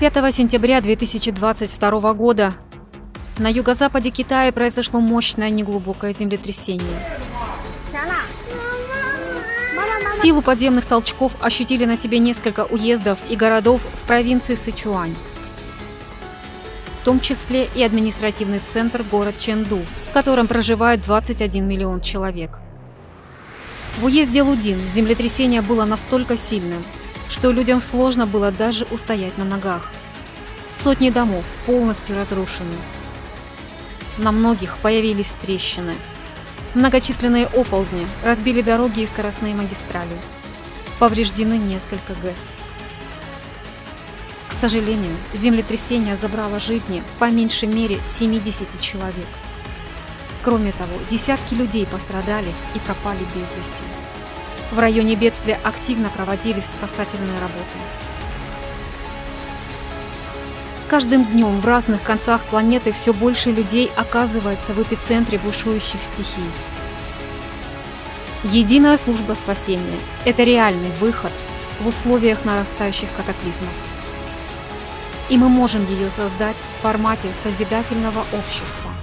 5 сентября 2022 года на юго-западе Китая произошло мощное неглубокое землетрясение. Силу подземных толчков ощутили на себе несколько уездов и городов в провинции Сычуань, в том числе и административный центр город Ченду, в котором проживает 21 миллион человек. В уезде Лудин землетрясение было настолько сильным, что людям сложно было даже устоять на ногах. Сотни домов полностью разрушены. На многих появились трещины. Многочисленные оползни разбили дороги и скоростные магистрали. Повреждены несколько ГЭС. К сожалению, землетрясение забрало жизни по меньшей мере 70 человек. Кроме того, десятки людей пострадали и пропали без вести. В районе бедствия активно проводились спасательные работы. С каждым днем в разных концах планеты все больше людей оказывается в эпицентре бушующих стихий. Единая служба спасения – это реальный выход в условиях нарастающих катаклизмов. И мы можем ее создать в формате созидательного общества.